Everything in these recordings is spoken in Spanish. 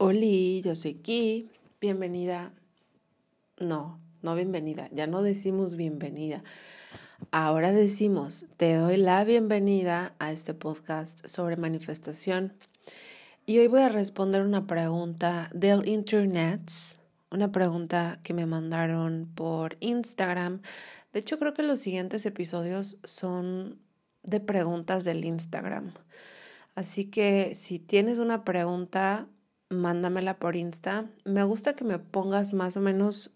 Hola, yo soy Ki. Bienvenida. No, no bienvenida. Ya no decimos bienvenida. Ahora decimos, te doy la bienvenida a este podcast sobre manifestación. Y hoy voy a responder una pregunta del Internet, una pregunta que me mandaron por Instagram. De hecho, creo que los siguientes episodios son de preguntas del Instagram. Así que si tienes una pregunta, mándamela por Insta. Me gusta que me pongas más o menos,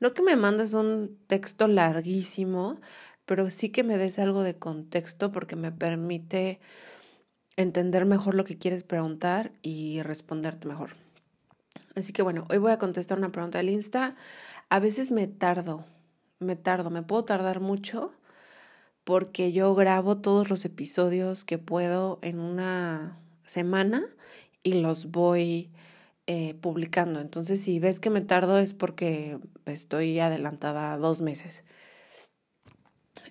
no que me mandes un texto larguísimo, pero sí que me des algo de contexto porque me permite entender mejor lo que quieres preguntar y responderte mejor. Así que bueno, hoy voy a contestar una pregunta del Insta. A veces me tardo, me tardo, me puedo tardar mucho porque yo grabo todos los episodios que puedo en una semana y los voy eh, publicando. Entonces, si ves que me tardo es porque estoy adelantada dos meses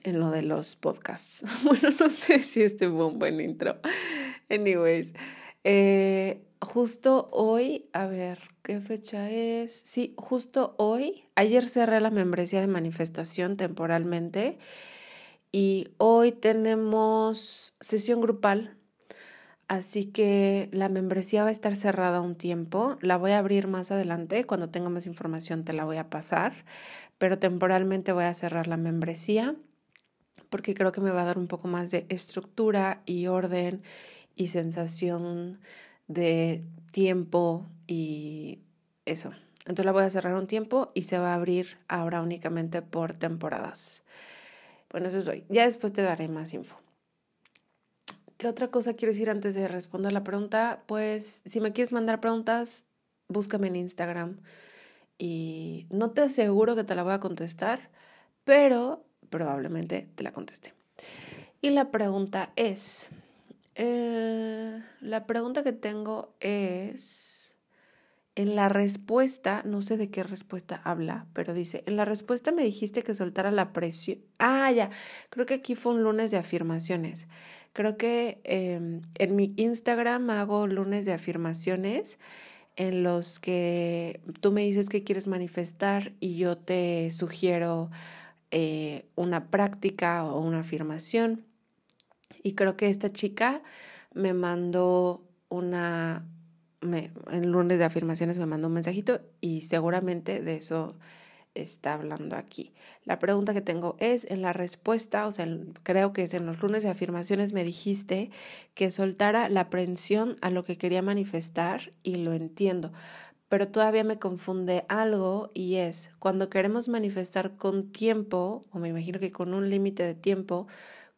en lo de los podcasts. Bueno, no sé si este fue un buen intro. Anyways, eh, justo hoy, a ver, ¿qué fecha es? Sí, justo hoy, ayer cerré la membresía de manifestación temporalmente y hoy tenemos sesión grupal Así que la membresía va a estar cerrada un tiempo. La voy a abrir más adelante. Cuando tenga más información te la voy a pasar. Pero temporalmente voy a cerrar la membresía porque creo que me va a dar un poco más de estructura y orden y sensación de tiempo y eso. Entonces la voy a cerrar un tiempo y se va a abrir ahora únicamente por temporadas. Bueno, eso es hoy. Ya después te daré más info. ¿Qué otra cosa quiero decir antes de responder la pregunta? Pues si me quieres mandar preguntas, búscame en Instagram y no te aseguro que te la voy a contestar, pero probablemente te la conteste. Y la pregunta es, eh, la pregunta que tengo es, en la respuesta, no sé de qué respuesta habla, pero dice, en la respuesta me dijiste que soltara la presión. Ah, ya, creo que aquí fue un lunes de afirmaciones. Creo que em, en mi Instagram hago lunes de afirmaciones en los que tú me dices que quieres manifestar y yo te sugiero eh, una práctica o una afirmación. Y creo que esta chica me mandó una, me, en lunes de afirmaciones me mandó un mensajito y seguramente de eso está hablando aquí. La pregunta que tengo es, en la respuesta, o sea, creo que es en los lunes de afirmaciones me dijiste que soltara la aprensión a lo que quería manifestar y lo entiendo, pero todavía me confunde algo y es, cuando queremos manifestar con tiempo, o me imagino que con un límite de tiempo,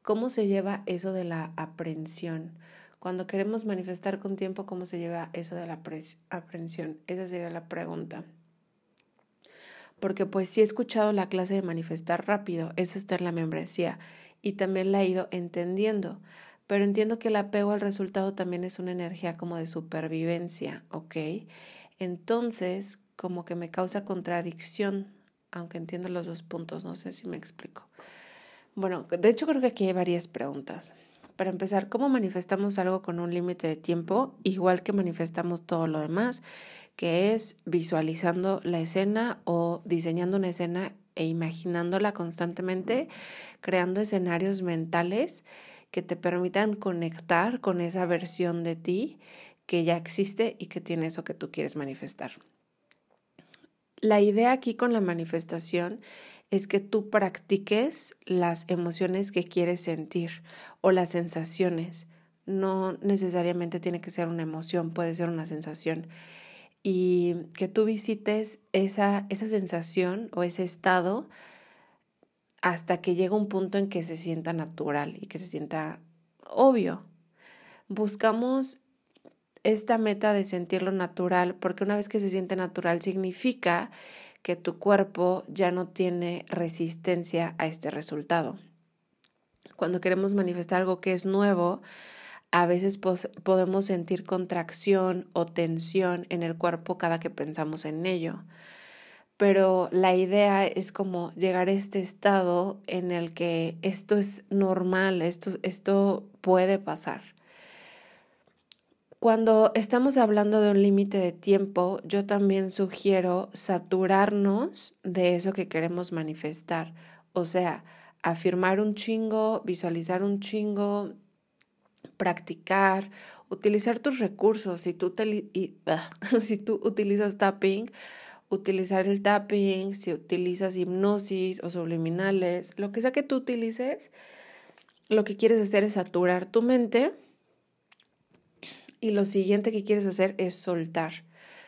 ¿cómo se lleva eso de la aprensión? Cuando queremos manifestar con tiempo, ¿cómo se lleva eso de la aprensión? Esa sería la pregunta porque pues sí he escuchado la clase de manifestar rápido, eso está en la membresía y también la he ido entendiendo, pero entiendo que el apego al resultado también es una energía como de supervivencia, ¿ok? Entonces, como que me causa contradicción, aunque entiendo los dos puntos, no sé si me explico. Bueno, de hecho creo que aquí hay varias preguntas. Para empezar, ¿cómo manifestamos algo con un límite de tiempo, igual que manifestamos todo lo demás? que es visualizando la escena o diseñando una escena e imaginándola constantemente, creando escenarios mentales que te permitan conectar con esa versión de ti que ya existe y que tiene eso que tú quieres manifestar. La idea aquí con la manifestación es que tú practiques las emociones que quieres sentir o las sensaciones. No necesariamente tiene que ser una emoción, puede ser una sensación y que tú visites esa, esa sensación o ese estado hasta que llega un punto en que se sienta natural y que se sienta obvio. Buscamos esta meta de sentirlo natural porque una vez que se siente natural significa que tu cuerpo ya no tiene resistencia a este resultado. Cuando queremos manifestar algo que es nuevo, a veces podemos sentir contracción o tensión en el cuerpo cada que pensamos en ello. Pero la idea es como llegar a este estado en el que esto es normal, esto, esto puede pasar. Cuando estamos hablando de un límite de tiempo, yo también sugiero saturarnos de eso que queremos manifestar. O sea, afirmar un chingo, visualizar un chingo, practicar, utilizar tus recursos. Si tú, ah, si tú utilizas tapping, utilizar el tapping, si utilizas hipnosis o subliminales, lo que sea que tú utilices, lo que quieres hacer es saturar tu mente y lo siguiente que quieres hacer es soltar.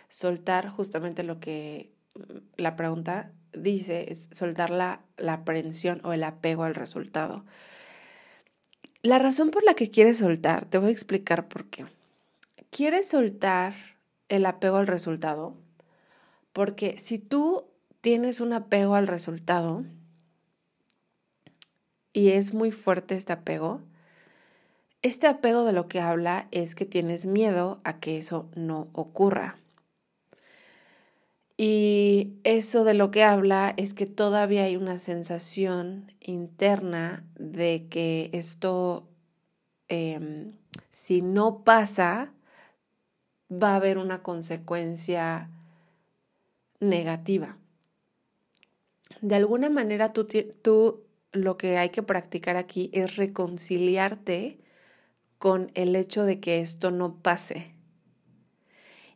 Soltar justamente lo que mm, la pregunta dice, es soltar la, la aprensión o el apego al resultado. La razón por la que quieres soltar, te voy a explicar por qué. Quieres soltar el apego al resultado porque si tú tienes un apego al resultado y es muy fuerte este apego, este apego de lo que habla es que tienes miedo a que eso no ocurra. Y eso de lo que habla es que todavía hay una sensación interna de que esto, em, si no pasa, va a haber una consecuencia negativa. De alguna manera tú, tú lo que hay que practicar aquí es reconciliarte con el hecho de que esto no pase.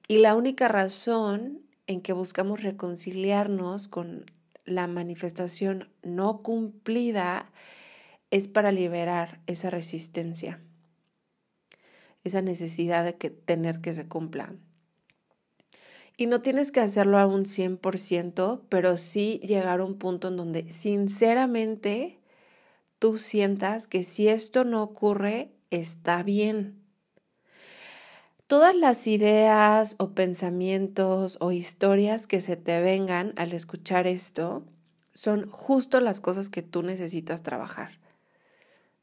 Y la única razón en que buscamos reconciliarnos con la manifestación no cumplida es para liberar esa resistencia, esa necesidad de que tener que se cumpla. Y no tienes que hacerlo a un 100%, pero sí llegar a un punto en donde sinceramente tú sientas que si esto no ocurre, está bien. Todas las ideas o pensamientos o historias que se te vengan al escuchar esto son justo las cosas que tú necesitas trabajar.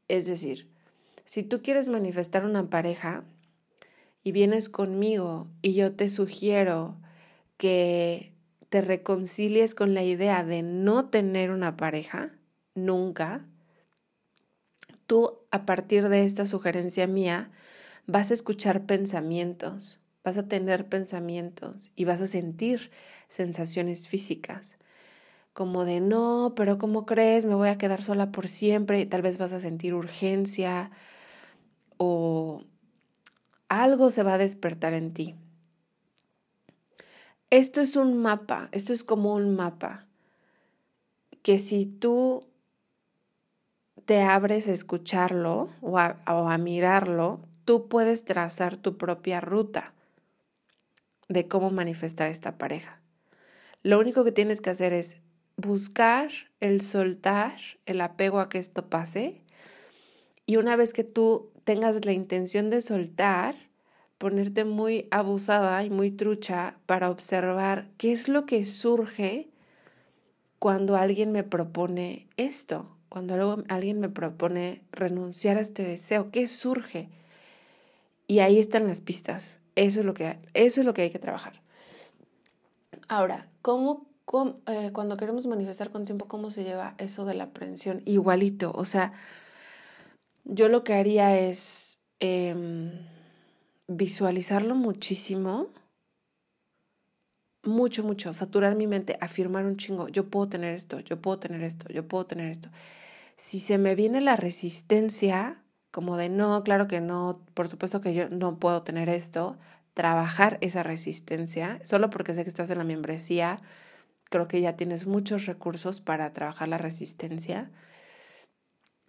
Es decir, si tú quieres manifestar una pareja y vienes conmigo y yo te sugiero que te reconcilies con la idea de no tener una pareja, nunca, tú a partir de esta sugerencia mía vas a escuchar pensamientos, vas a tener pensamientos y vas a sentir sensaciones físicas, como de no, pero ¿cómo crees? Me voy a quedar sola por siempre y tal vez vas a sentir urgencia o algo se va a despertar en ti. Esto es un mapa, esto es como un mapa, que si tú te abres a escucharlo o a, mirarlo, tú puedes trazar tu propia ruta de cómo manifestar esta pareja. Lo único que tienes que hacer es buscar el soltar, el apego a que esto pase. Y una vez que tú tengas la intención de soltar, ponerte muy abusada y muy trucha para observar qué es lo que surge cuando alguien me propone esto cuando alguien me propone renunciar a este deseo, ¿qué surge? Y ahí están las pistas. Eso es lo que, eso es lo que hay que trabajar. Ahora, ¿cómo, eh, cuando queremos manifestar con tiempo, cómo se lleva eso de la aprensión? Igualito, o sea, yo lo que haría es em, visualizarlo muchísimo, mucho, mucho, saturar mi mente, afirmar un chingo, yo puedo tener esto, yo puedo tener esto, yo puedo tener esto si se me viene la resistencia, como de no, claro que no, por supuesto que yo no puedo tener esto, trabajar esa resistencia, solo porque sé que estás en la membresía, creo que ya tienes muchos recursos para trabajar la resistencia.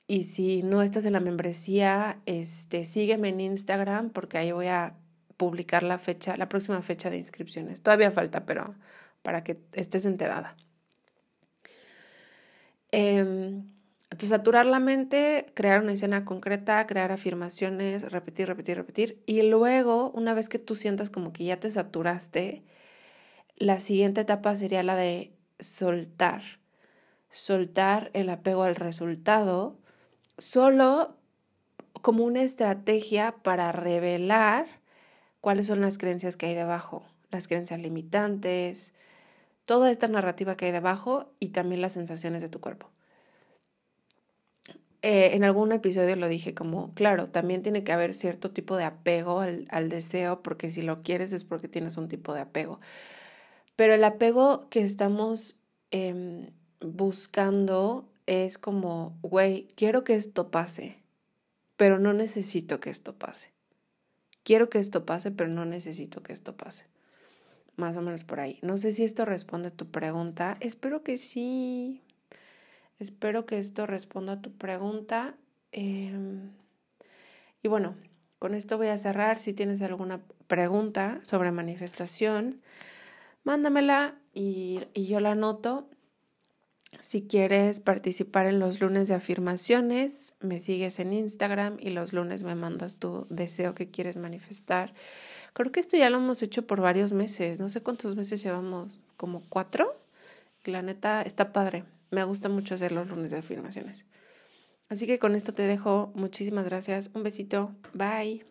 Y si no estás en la membresía, este, sígueme en Instagram porque ahí voy a publicar la fecha, la próxima fecha de inscripciones. Todavía falta, pero para que estés enterada. Entonces, saturar la mente, crear una escena concreta, crear afirmaciones, repetir, repetir, repetir. Y luego, una vez que tú sientas como que ya te saturaste, la siguiente etapa sería la de soltar. Soltar el apego al resultado, solo como una estrategia para revelar cuáles son las creencias que hay debajo, las creencias limitantes, toda esta narrativa que hay debajo y también las sensaciones de tu cuerpo. eh, en algún episodio lo dije como, claro, también tiene que haber cierto tipo de apego al, deseo, porque si lo quieres es porque tienes un tipo de apego. Pero el apego que estamos eh, buscando es como, güey, quiero que esto pase, pero no necesito que esto pase. Quiero que esto pase, pero no necesito que esto pase. Más o menos por ahí. No sé si esto responde a tu pregunta. Espero que sí. Espero que esto responda a tu pregunta. Em, y bueno, con esto voy a cerrar. Si tienes alguna pregunta sobre manifestación, mándamela y, y yo la anoto. Si quieres participar en los lunes de afirmaciones, me sigues en Instagram y los lunes me mandas tu deseo que quieres manifestar. Creo que esto ya lo hemos hecho por varios meses, no sé cuántos meses llevamos, como cuatro. la neta está padre, me gusta mucho hacer los lunes de afirmaciones. Así que con esto te dejo, muchísimas gracias, un besito, bye.